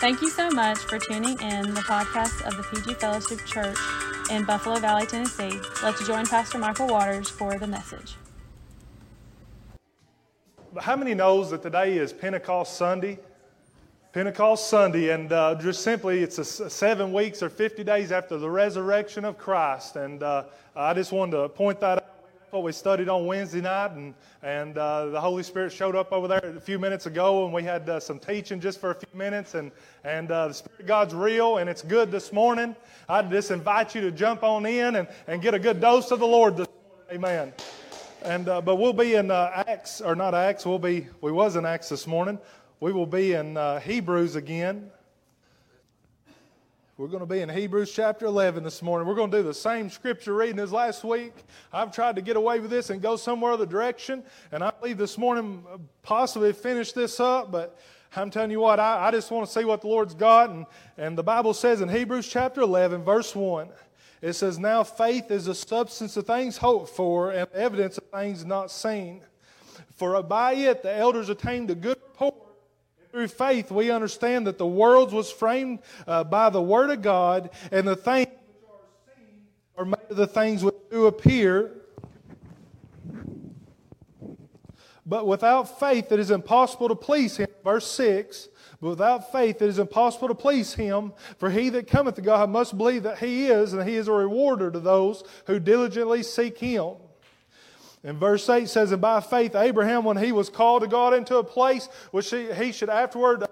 Thank you so much for tuning in the podcast of the PG Fellowship Church in Buffalo Valley, Tennessee. Let's join Pastor Michael Waters for the message. How many knows that today is Pentecost Sunday? Pentecost Sunday, and uh, just simply, it's a seven weeks or 50 days after the resurrection of Christ. And uh, I just wanted to point that out what we studied on Wednesday night, and, and uh, the Holy Spirit showed up over there a few minutes ago, and we had uh, some teaching just for a few minutes, and, and uh, the Spirit of God's real, and it's good this morning. I just invite you to jump on in and, and get a good dose of the Lord this morning. Amen. And, uh, but we'll be in uh, Acts, or not Acts, we'll be, we was in Acts this morning. We will be in uh, Hebrews again. We're going to be in Hebrews chapter 11 this morning. We're going to do the same scripture reading as last week. I've tried to get away with this and go somewhere other direction, and I believe this morning uh, possibly finish this up, but I'm telling you what, I, I just want to see what the Lord's got. And, and the Bible says in Hebrews chapter 11, verse 1, it says, Now faith is the substance of things hoped for and evidence of things not seen. For by it the elders attained a good report. Through faith, we understand that the world was framed uh, by the Word of God, and the things which are seen are made of the things which do appear. But without faith, it is impossible to please Him. Verse 6 But without faith, it is impossible to please Him. For he that cometh to God must believe that He is, and He is a rewarder to those who diligently seek Him. And verse 8 says, And by faith, Abraham, when he was called to God into a place which he, should afterward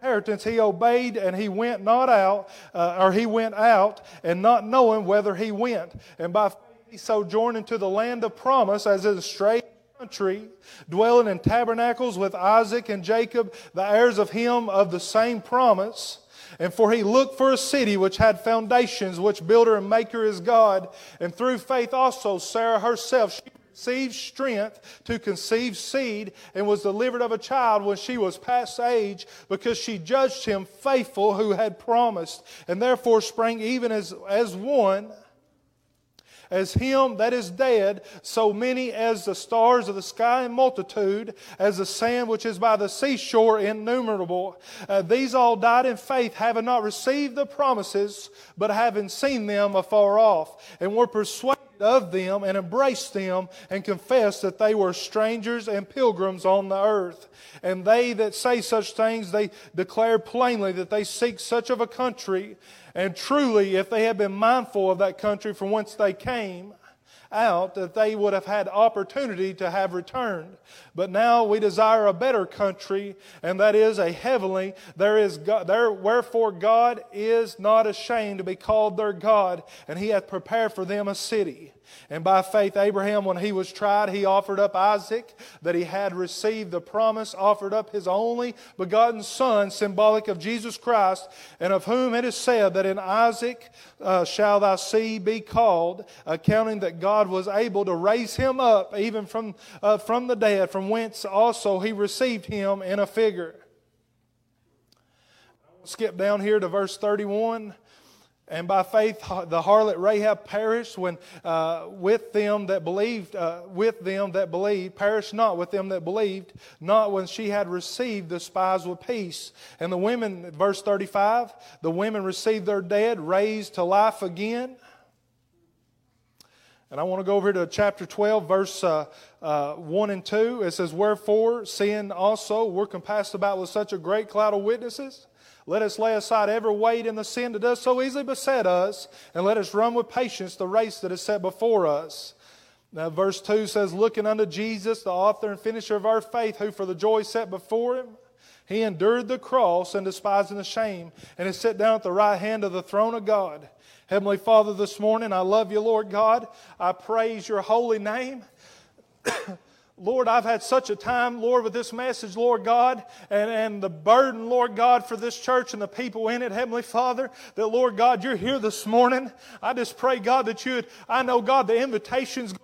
inheritance, he obeyed and he went not out, uh, or he went out, and not knowing whether he went. And by faith, he sojourned into the land of promise as in a strange country, dwelling in tabernacles with Isaac and Jacob, the heirs of him of the same promise. And for he looked for a city which had foundations, which builder and maker is God. And through faith also Sarah herself, she received strength to conceive seed and was delivered of a child when she was past age because she judged him faithful who had promised. And therefore sprang even as, as one as him that is dead, so many as the stars of the sky in multitude, as the sand which is by the seashore innumerable. Uh, these all died in faith, having not received the promises, but having seen them afar off, and were persuaded of them and embraced them and confessed that they were strangers and pilgrims on the earth. And they that say such things, they declare plainly that they seek such of a country. And truly, if they had been mindful of that country from whence they came, out that they would have had opportunity to have returned. But now we desire a better country, and that is a heavenly. There is God, there, wherefore God is not ashamed to be called their God, and He hath prepared for them a city. And by faith, Abraham, when he was tried, he offered up Isaac, that he had received the promise, offered up his only begotten son, symbolic of Jesus Christ, and of whom it is said that in Isaac uh, shall thy seed be called, accounting that God was able to raise him up even from, uh, from the dead, from whence also he received him in a figure. Skip down here to verse 31. And by faith, the harlot Rahab perished when uh, with them that believed, uh, with them that believed, perished not with them that believed, not when she had received the spies with peace. And the women, verse 35, the women received their dead raised to life again. And I want to go over to chapter 12, verse uh, uh, 1 and 2. It says, Wherefore, seeing also we're compassed about with such a great cloud of witnesses, let us lay aside every weight and the sin that does so easily beset us, and let us run with patience the race that is set before us. Now, verse 2 says, Looking unto Jesus, the author and finisher of our faith, who for the joy set before him, he endured the cross and despising the shame, and is set down at the right hand of the throne of God. Heavenly Father, this morning, I love you, Lord God. I praise your holy name. Lord, I've had such a time, Lord, with this message, Lord God, and, and the burden, Lord God, for this church and the people in it, Heavenly Father, that, Lord God, you're here this morning. I just pray, God, that you would, I know, God, the invitation's.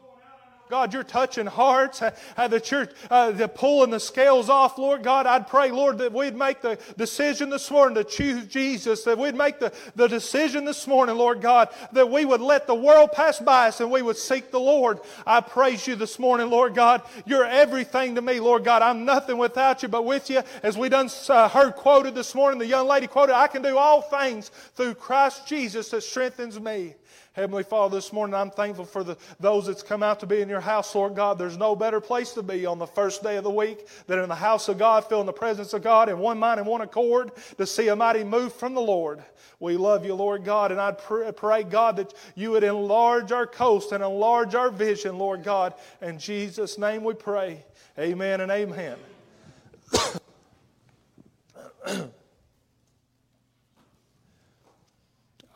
God, you're touching hearts, uh, that you're uh, the pulling the scales off, Lord God. I'd pray, Lord, that we'd make the decision this morning to choose Jesus, that we'd make the, the decision this morning, Lord God, that we would let the world pass by us and we would seek the Lord. I praise you this morning, Lord God. You're everything to me, Lord God. I'm nothing without you, but with you, as we done uh, heard quoted this morning, the young lady quoted, I can do all things through Christ Jesus that strengthens me. Heavenly Father, this morning I'm thankful for the, those that's come out to be in your house, Lord God. There's no better place to be on the first day of the week than in the house of God, feeling the presence of God in one mind and one accord to see a mighty move from the Lord. We love you, Lord God, and I pray, pray, God, that you would enlarge our coast and enlarge our vision, Lord God. In Jesus' name we pray. Amen and amen.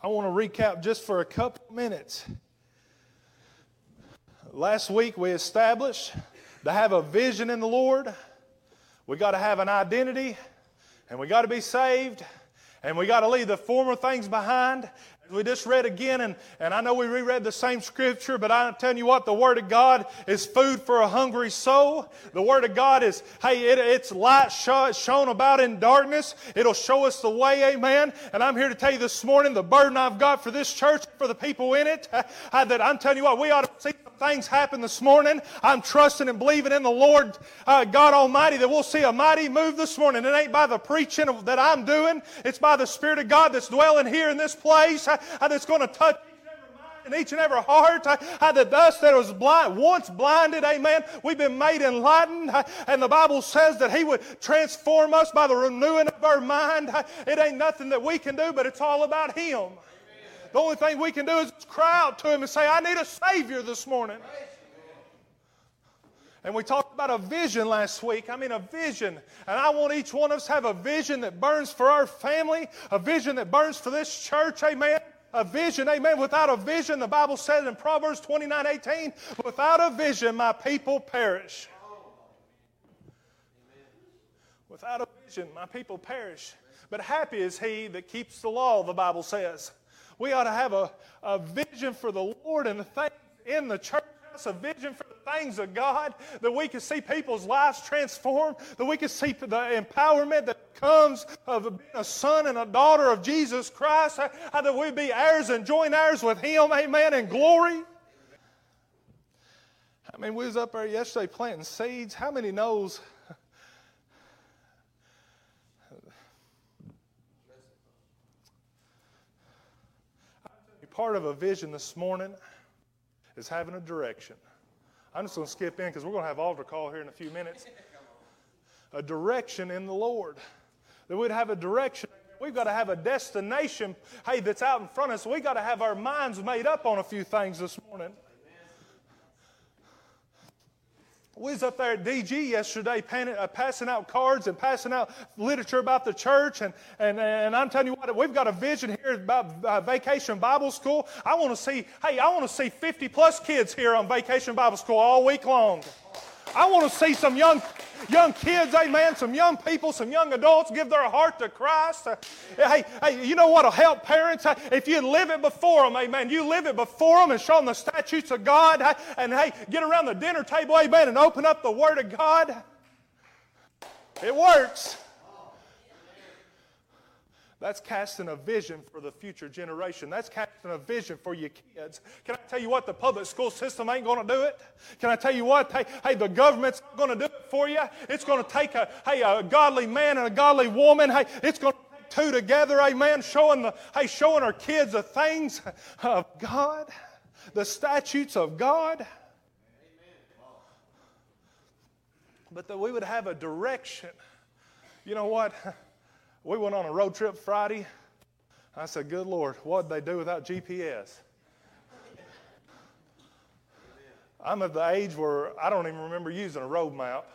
I want to recap just for a couple minutes. Last week we established to have a vision in the Lord, we got to have an identity, and we got to be saved, and we got to leave the former things behind, we just read again, and, and I know we reread the same scripture, but I'm telling you what, the Word of God is food for a hungry soul. The Word of God is, hey, it, it's light shone about in darkness. It'll show us the way, amen. And I'm here to tell you this morning the burden I've got for this church, for the people in it, uh, that I'm telling you what, we ought to see things happen this morning. I'm trusting and believing in the Lord uh, God Almighty that we'll see a mighty move this morning. It ain't by the preaching that I'm doing, it's by the Spirit of God that's dwelling here in this place uh, uh, that's going to touch in each and every heart. How the dust that was blind, once blinded, amen, we've been made enlightened. And the Bible says that He would transform us by the renewing of our mind. It ain't nothing that we can do, but it's all about Him. The only thing we can do is cry out to Him and say, I need a Savior this morning. And we talked about a vision last week. I mean, a vision. And I want each one of us to have a vision that burns for our family, a vision that burns for this church. Amen. A vision, amen. Without a vision, the Bible says in Proverbs 29 18, without a vision, my people perish. Without a vision, my people perish. But happy is he that keeps the law, the Bible says. We ought to have a, a vision for the Lord and the things in the church a vision for the things of God, that we can see people's lives transformed, that we can see the empowerment that comes of being a son and a daughter of Jesus Christ, uh, how that we be heirs and joint heirs with Him, amen, in glory. I mean, we was up there yesterday planting seeds. How many knows part of a vision this morning is having a direction. I'm just going to skip in because we're going to have altar call here in a few minutes. A direction in the Lord. That we'd have a direction. We've got to have a destination, hey, that's out in front of us. We've got to have our minds made up on a few things this morning. We was up there at DG yesterday uh, passing out cards and passing out literature about the church. And, and, and I'm telling you what, we've got a vision here about uh, Vacation Bible School. I want to see, hey, I want to see 50 plus kids here on Vacation Bible School all week long. I want to see some young, young kids, amen, some young people, some young adults give their heart to Christ. Hey, hey, you know what'll help parents? If you live it before them, amen, you live it before them and show them the statutes of God, and hey, get around the dinner table, amen, and open up the Word of God. It works. That's casting a vision for the future generation. That's casting a vision for your kids. Can I tell you what? The public school system ain't going to do it. Can I tell you what? Hey, hey the government's not going to do it for you. It's going to take a, hey, a godly man and a godly woman. Hey, it's going to take two together, amen, showing, the, hey, showing our kids the things of God, the statutes of God. But that we would have a direction. You know what? We went on a road trip Friday. I said, Good Lord, what'd they do without GPS? I'm at the age where I don't even remember using a road map.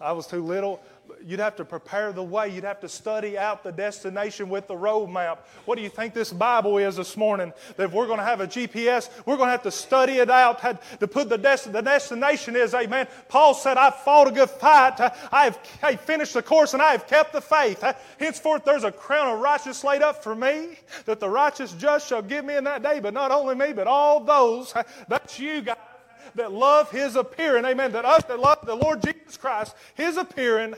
I was too little. You'd have to prepare the way. You'd have to study out the destination with the road map. What do you think this Bible is this morning? That if we're going to have a GPS, we're going to have to study it out to put the, dest- the destination is, amen. Paul said, I've fought a good fight. I have, I finished the course and I have kept the faith. Henceforth, there's a crown of righteousness laid up for me that the righteous just shall give me in that day. But not only me, but all those. That's you guys that love his appearing. Amen. That us that love the Lord Jesus Christ, his appearing.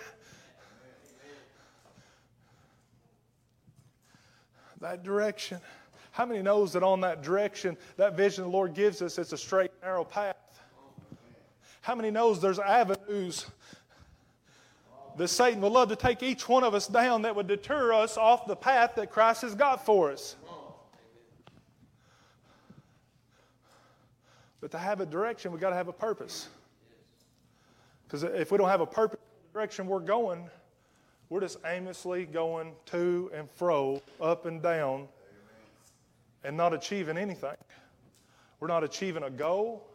That direction. How many knows that on that direction, that vision the Lord gives us, it's a straight, narrow path? How many knows there's avenues that Satan would love to take each one of us down that would deter us off the path that Christ has got for us? But to have a direction, we've got to have a purpose. Because if we don't have a purpose, direction we're going, we're just aimlessly going to and fro, up and down, and not achieving anything. We're not achieving a goal.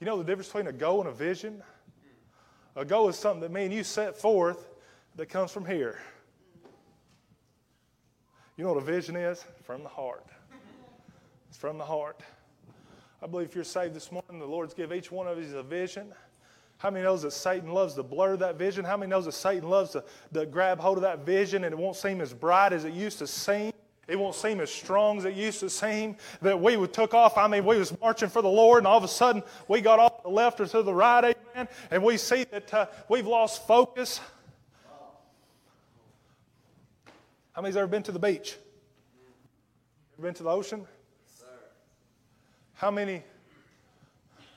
You know the difference between a goal and a vision? A goal is something that me and you set forth that comes from here. You know what a vision is? From the heart. It's from the heart. I believe if you're saved this morning, the Lord's give each one of us a vision. How many knows that Satan loves to blur that vision? How many knows that Satan loves to, to grab hold of that vision and it won't seem as bright as it used to seem? It won't seem as strong as it used to seem. That we took off. I mean, we was marching for the Lord, and all of a sudden we got off the left or to the right, amen. And we see that uh, we've lost focus. How many's ever been to the beach? Ever been to the ocean? How many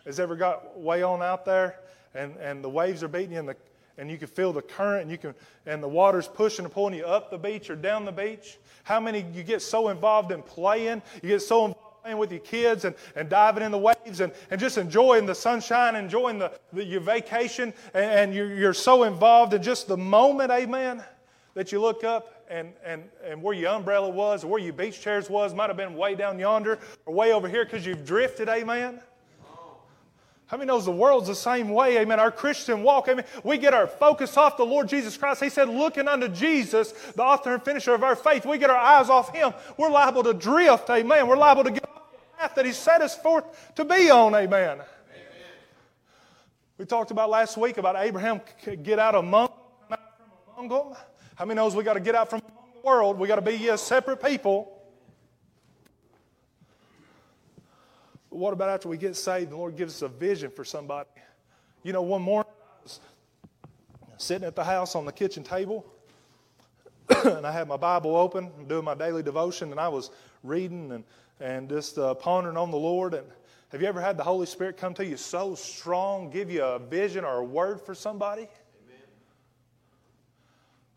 has ever got way on out there and, and the waves are beating you and, the, and you can feel the current and, you can, and the water's pushing and pulling you up the beach or down the beach? How many you get so involved in playing? You get so involved playing with your kids and, and diving in the waves and, and just enjoying the sunshine, enjoying the, the your vacation, and, and you're, you're so involved in just the moment, amen, that you look up and, and, and where your umbrella was or where your beach chairs was might have been way down yonder or way over here because you've drifted, amen? How many knows the world's the same way? Amen. Our Christian walk, amen. We get our focus off the Lord Jesus Christ. He said, looking unto Jesus, the author and finisher of our faith. We get our eyes off Him. We're liable to drift, amen. We're liable to get off the path that He set us forth to be on, amen. amen. We talked about last week about Abraham get out among, among them. How many knows we got to get out from the world? We got to be a separate people. But what about after we get saved? The Lord gives us a vision for somebody. You know, one morning I was sitting at the house on the kitchen table, and I had my Bible open, doing my daily devotion, and I was reading and, and just uh, pondering on the Lord. And have you ever had the Holy Spirit come to you so strong, give you a vision or a word for somebody?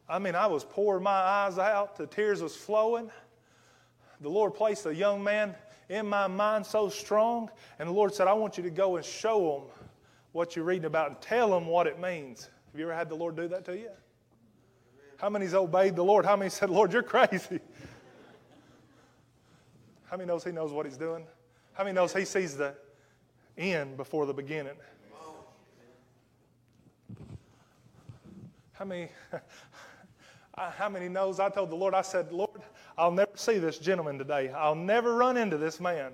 I mean, I was pouring my eyes out, the tears was flowing. The Lord placed a young man in my mind so strong, and the Lord said, I want you to go and show them what you're reading about and tell them what it means. Have you ever had the Lord do that to you? How many's obeyed the Lord? How many said, Lord, you're crazy? How many knows He knows what He's doing? How many knows He sees the end before the beginning? How many? how many knows I told the Lord, I said, Lord, I'll never see this gentleman today. I'll never run into this man.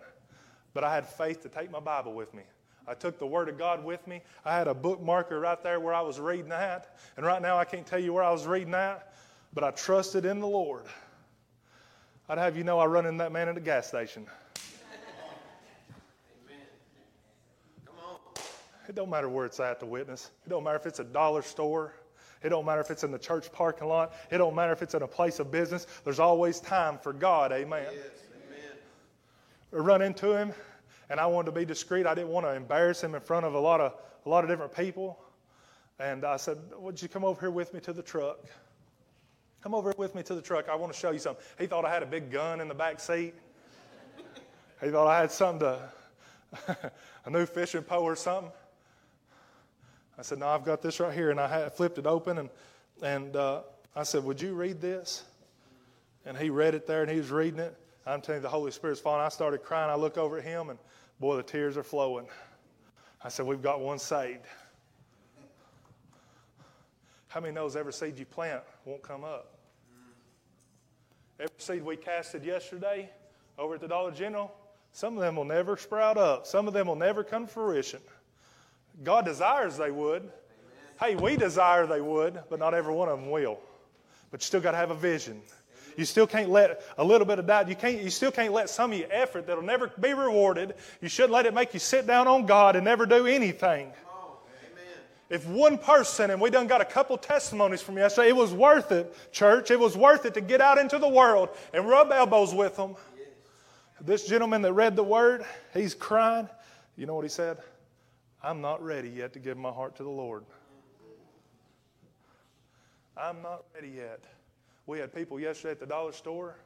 But I had faith to take my Bible with me. I took the Word of God with me. I had a bookmarker right there where I was reading that. And right now I can't tell you where I was reading that, but I trusted in the Lord. I'd have you know I run into that man at a gas station. It don't matter where it's at to witness. It don't matter if it's a dollar store it don't matter if it's in the church parking lot. It don't matter if it's in a place of business. There's always time for God. Amen. Yes, amen. I run into him, and I wanted to be discreet. I didn't want to embarrass him in front of a lot of a lot of different people. And I said, "Would you come over here with me to the truck? Come over with me to the truck. I want to show you something." He thought I had a big gun in the back seat. he thought I had something to a new fishing pole or something. I said, No, I've got this right here. And I had, flipped it open and, and uh, I said, Would you read this? And he read it there and he was reading it. I'm telling you, the Holy Spirit's falling. I started crying. I look over at him and boy, the tears are flowing. I said, We've got one saved. How many knows every seed you plant won't come up? Every seed we casted yesterday over at the Dollar General, some of them will never sprout up. Some of them will never come to fruition. God desires they would. Amen. Hey, we desire they would, but not every one of them will. But you still got to have a vision. You still can't let a little bit of doubt. You can't. You still can't let some of your effort that'll never be rewarded. You shouldn't let it make you sit down on God and never do anything. If one person, and we done got a couple testimonies from yesterday, it was worth it, church. It was worth it to get out into the world and rub elbows with them. Yes. This gentleman that read the word, he's crying. You know what he said? I'm not ready yet to give my heart to the Lord. I'm not ready yet. We had people yesterday at the dollar store.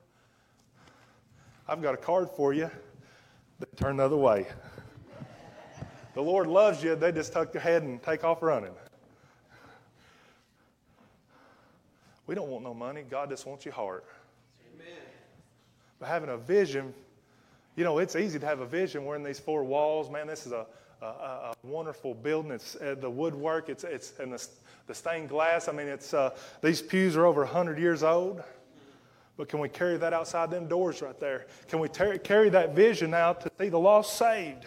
I've got a card for you. They turn the other way. The Lord loves you, they just tuck their head and take off running. We don't want no money. God just wants your heart. Amen. But having a vision, you know, it's easy to have a vision. We're in these four walls. Man, this is a, a, a wonderful building. It's uh, the woodwork, it's, it's and the, the stained glass. I mean, it's, uh, these pews are over 100 years old. But can we carry that outside them doors right there? Can we ter- carry that vision out to see the lost saved?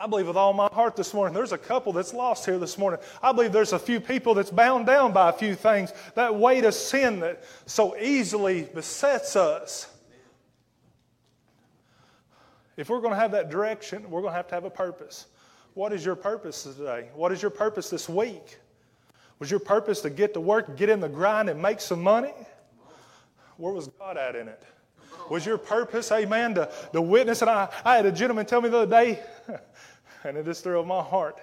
I believe with all my heart this morning, there's a couple that's lost here this morning. I believe there's a few people that's bound down by a few things. That weight of sin that so easily besets us. If we're going to have that direction, we're going to have to have a purpose. What is your purpose today? What is your purpose this week? Was your purpose to get to work, get in the grind, and make some money? Where was God at in it? Was your purpose, amen, to, to witness? And I, I had a gentleman tell me the other day, and it just thrilled my heart.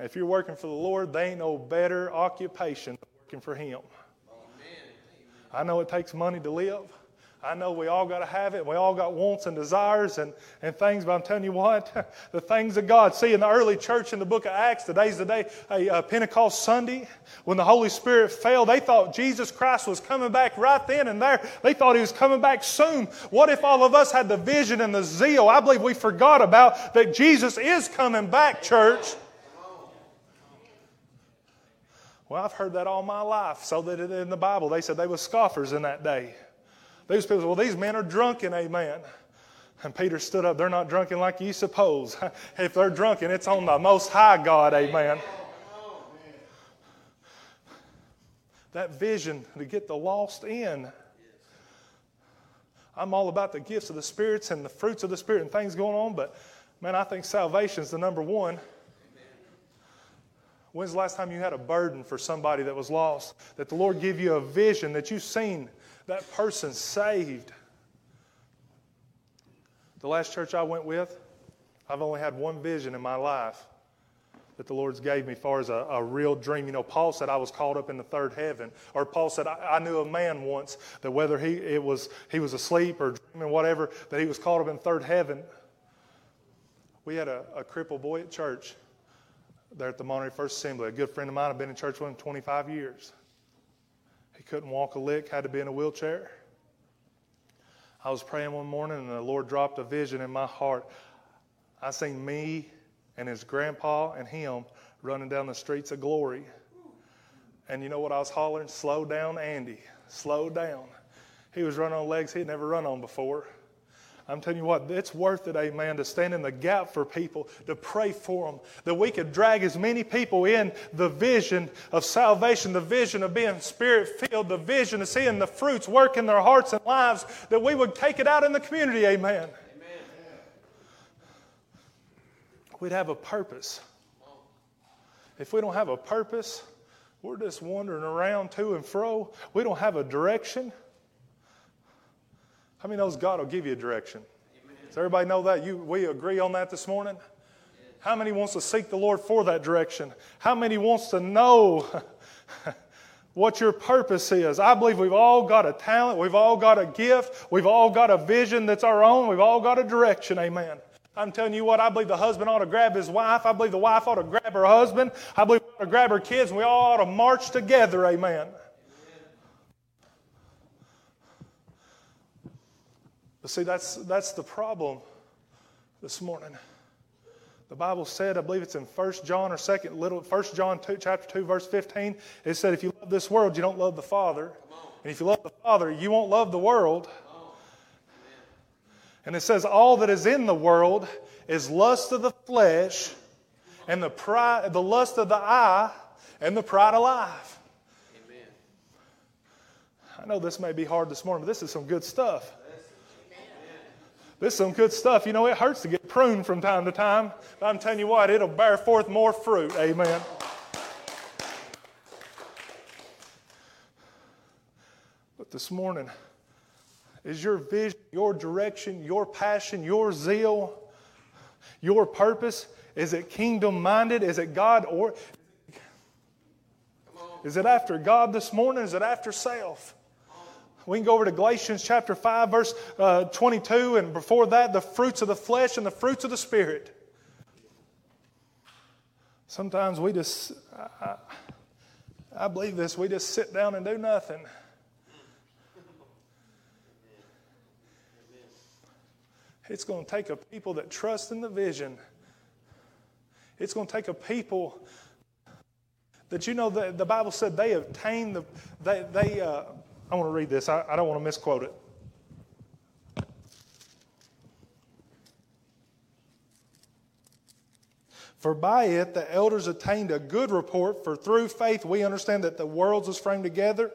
If you're working for the Lord, there ain't no better occupation than working for Him. Amen. I know it takes money to live. I know we all got to have it. We all got wants and desires and, and things, but I'm telling you what, the things of God. See, in the early church in the book of Acts, today's the day, a, Pentecost Sunday, when the Holy Spirit fell, they thought Jesus Christ was coming back right then and there. They thought He was coming back soon. What if all of us had the vision and the zeal? I believe we forgot about that Jesus is coming back, church. Well, I've heard that all my life. So that in the Bible, they said they were scoffers in that day. These people Well, these men are drunken, amen. And Peter stood up. They're not drunken like you suppose. if they're drunken, it's on the most high God, amen. That vision to get the lost in. I'm all about the gifts of the spirits and the fruits of the spirit and things going on, but man, I think salvation is the number one. When's the last time you had a burden for somebody that was lost? That the Lord give you a vision that you've seen that person saved. The last church I went with, I've only had one vision in my life that the Lord's gave me far as a, a, real dream. You know, Paul said I was caught up in the third heaven. Or Paul said I, I, knew a man once that whether he it was he was asleep or dreaming whatever, that he was caught up in third heaven. We had a, a crippled boy at church there at the Monterey First Assembly. A good friend of mine, I've been in church with him 25 years. He couldn't walk a lick, had to be in a wheelchair. I was praying one morning and the Lord dropped a vision in my heart. I seen me and his grandpa and him running down the streets of glory. And you know what I was hollering? Slow down, Andy. Slow down. He was running on legs he'd never run on before. I'm telling you what, it's worth it, amen, to stand in the gap for people, to pray for them, that we could drag as many people in the vision of salvation, the vision of being spirit filled, the vision of seeing the fruits work in their hearts and lives, that we would take it out in the community, amen. amen. We'd have a purpose. If we don't have a purpose, we're just wandering around to and fro. We don't have a direction. How many knows God will give you a direction? Amen. Does everybody know that? You, we agree on that this morning? Yes. How many wants to seek the Lord for that direction? How many wants to know what your purpose is? I believe we've all got a talent, we've all got a gift, we've all got a vision that's our own, we've all got a direction. Amen. I'm telling you what, I believe the husband ought to grab his wife. I believe the wife ought to grab her husband. I believe we ought to grab her kids, and we all ought to march together. Amen. But see, that's, that's the problem this morning. The Bible said, I believe it's in 1 John or second little 1 John 2, chapter 2, verse 15. It said, if you love this world, you don't love the Father. And if you love the Father, you won't love the world. And it says, all that is in the world is lust of the flesh and the pride, the lust of the eye and the pride of life. Amen. I know this may be hard this morning, but this is some good stuff. This is some good stuff. You know, it hurts to get pruned from time to time, but I'm telling you what, it'll bear forth more fruit. Amen. But this morning, is your vision, your direction, your passion, your zeal, your purpose, is it kingdom minded? Is it God or is it after God this morning? Is it after self? We can go over to Galatians chapter 5, verse uh, 22, and before that, the fruits of the flesh and the fruits of the Spirit. Sometimes we just, I, I believe this, we just sit down and do nothing. It's going to take a people that trust in the vision. It's going to take a people that you know the, the Bible said they obtained the they they uh, I want to read this. I, I don't want to misquote it. For by it the elders attained a good report, for through faith we understand that the worlds was framed together.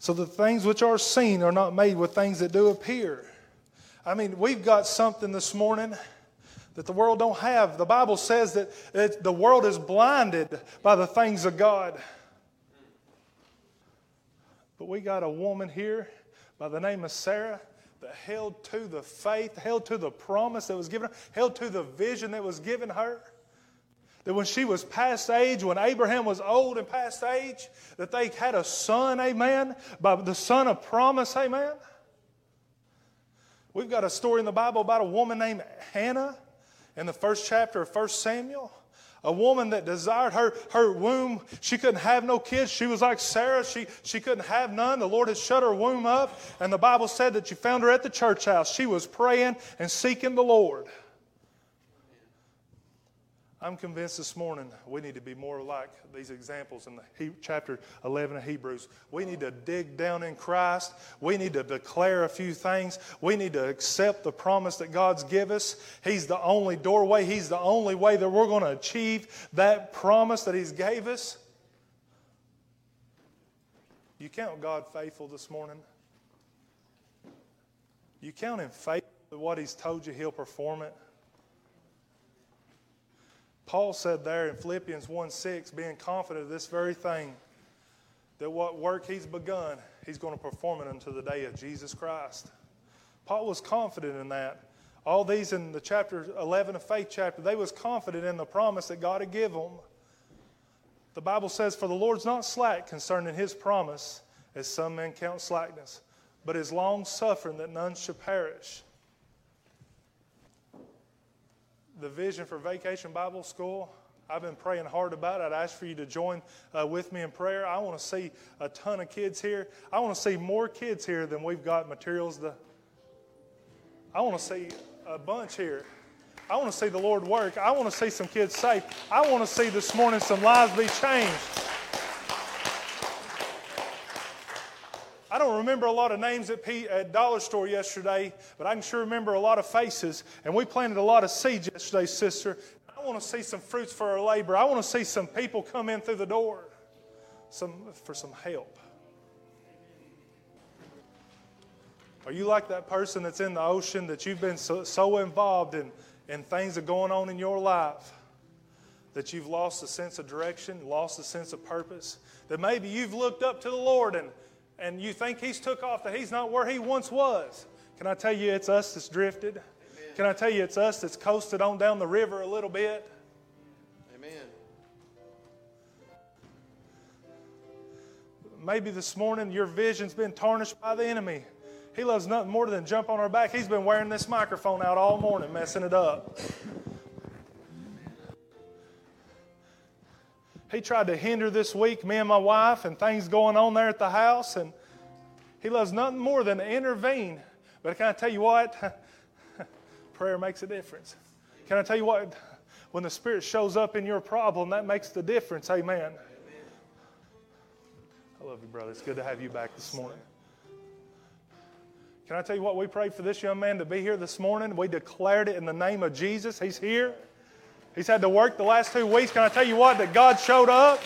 So the things which are seen are not made with things that do appear. I mean, we've got something this morning that the world don't have. The Bible says that it, the world is blinded by the things of God. But we got a woman here by the name of Sarah that held to the faith, held to the promise that was given her, held to the vision that was given her. That when she was past age, when Abraham was old and past age, that they had a son, amen, by the son of promise, amen. We've got a story in the Bible about a woman named Hannah in the first chapter of 1 Samuel. A woman that desired her, her womb, she couldn't have no kids. She was like Sarah, she, she couldn't have none. The Lord had shut her womb up, and the Bible said that you found her at the church house. She was praying and seeking the Lord. I'm convinced this morning we need to be more like these examples in the he, chapter 11 of Hebrews. We need to dig down in Christ. We need to declare a few things. We need to accept the promise that God's give us. He's the only doorway. He's the only way that we're going to achieve that promise that He's gave us. You count God faithful this morning? You count Him faithful to what He's told you He'll perform it? Paul said there in Philippians 1 6, being confident of this very thing, that what work he's begun, he's going to perform it until the day of Jesus Christ. Paul was confident in that. All these in the chapter 11 of faith chapter, they was confident in the promise that God had given them. The Bible says, For the Lord's not slack concerning his promise, as some men count slackness, but is long suffering that none should perish the vision for Vacation Bible School. I've been praying hard about it. I'd ask for you to join uh, with me in prayer. I want to see a ton of kids here. I want to see more kids here than we've got materials to. I want to see a bunch here. I want to see the Lord work. I want to see some kids saved. I want to see this morning some lives be changed. I don't remember a lot of names at, P, at Dollar Store yesterday, but I can sure remember a lot of faces. And we planted a lot of seeds yesterday, sister. I want to see some fruits for our labor. I want to see some people come in through the door some, for some help. Are you like that person that's in the ocean that you've been so, so involved in, in things that are going on in your life that you've lost a sense of direction, lost a sense of purpose? That maybe you've looked up to the Lord and and you think he's took off, that he's not where he once was. Can I tell you it's us that's drifted? Amen. Can I tell you it's us that's coasted on down the river a little bit? Amen. Maybe this morning your vision's been tarnished by the enemy. He loves nothing more than jump on our back. He's been wearing this microphone out all morning, messing it up. He tried to hinder this week, me and my wife, and things going on there at the house. And He loves nothing more than to intervene. But can I tell you what? Prayer makes a difference. Can I tell you what? When the Spirit shows up in your problem, that makes the difference. Amen. I love you, brother. It's good to have you back this morning. Can I tell you what? We prayed for this young man to be here this morning. We declared it in the name of Jesus. He's here. He's had to work the last two weeks. Can I tell you what? That God showed up.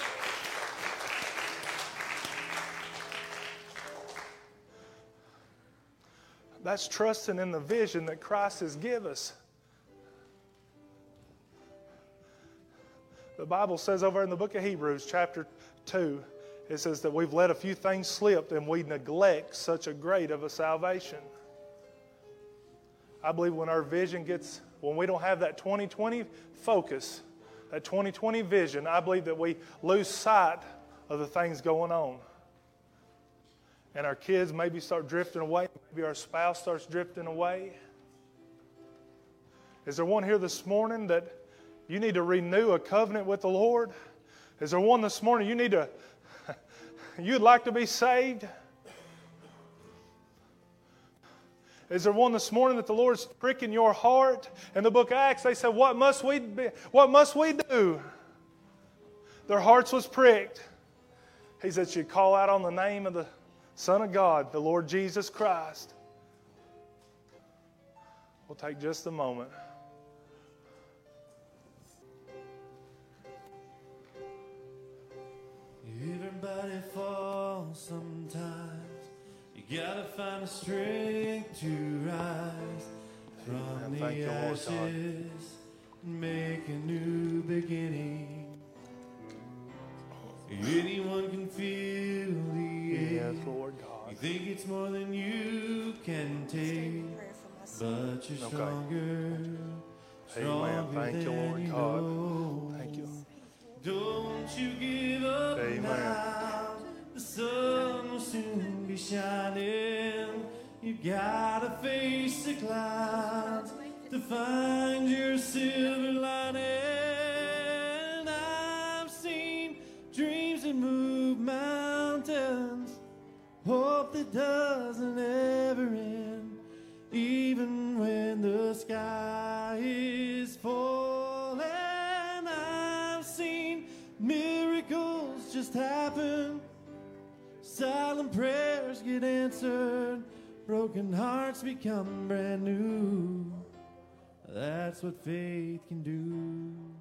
That's trusting in the vision that Christ has given us. The Bible says over in the book of Hebrews, chapter 2, it says that we've let a few things slip and we neglect such a great of a salvation. I believe when our vision gets, when we don't have that 2020 focus, that 2020 vision, I believe that we lose sight of the things going on. And our kids maybe start drifting away. Maybe our spouse starts drifting away. Is there one here this morning that you need to renew a covenant with the Lord? Is there one this morning you need to, you'd like to be saved? Is there one this morning that the Lord's pricking your heart? In the book of Acts, they said, What must we, be, what must we do? Their hearts was pricked. He said, You call out on the name of the Son of God, the Lord Jesus Christ. We'll take just a moment. Everybody falls. You gotta find the strength to rise from the Thank you, ashes and make a new beginning. Anyone can feel the Yes, ache. Lord You think it's more than you can take, but you're Okay. stronger. Amen. stronger Thank you, than Lord you God. know. Thank you. Don't you give up Amen. now. The sun will soon shining. You gotta face the clouds to find your silver lining. I've seen dreams that move mountains. Hope that doesn't silent prayers get answered, broken hearts become brand new. That's what faith can do.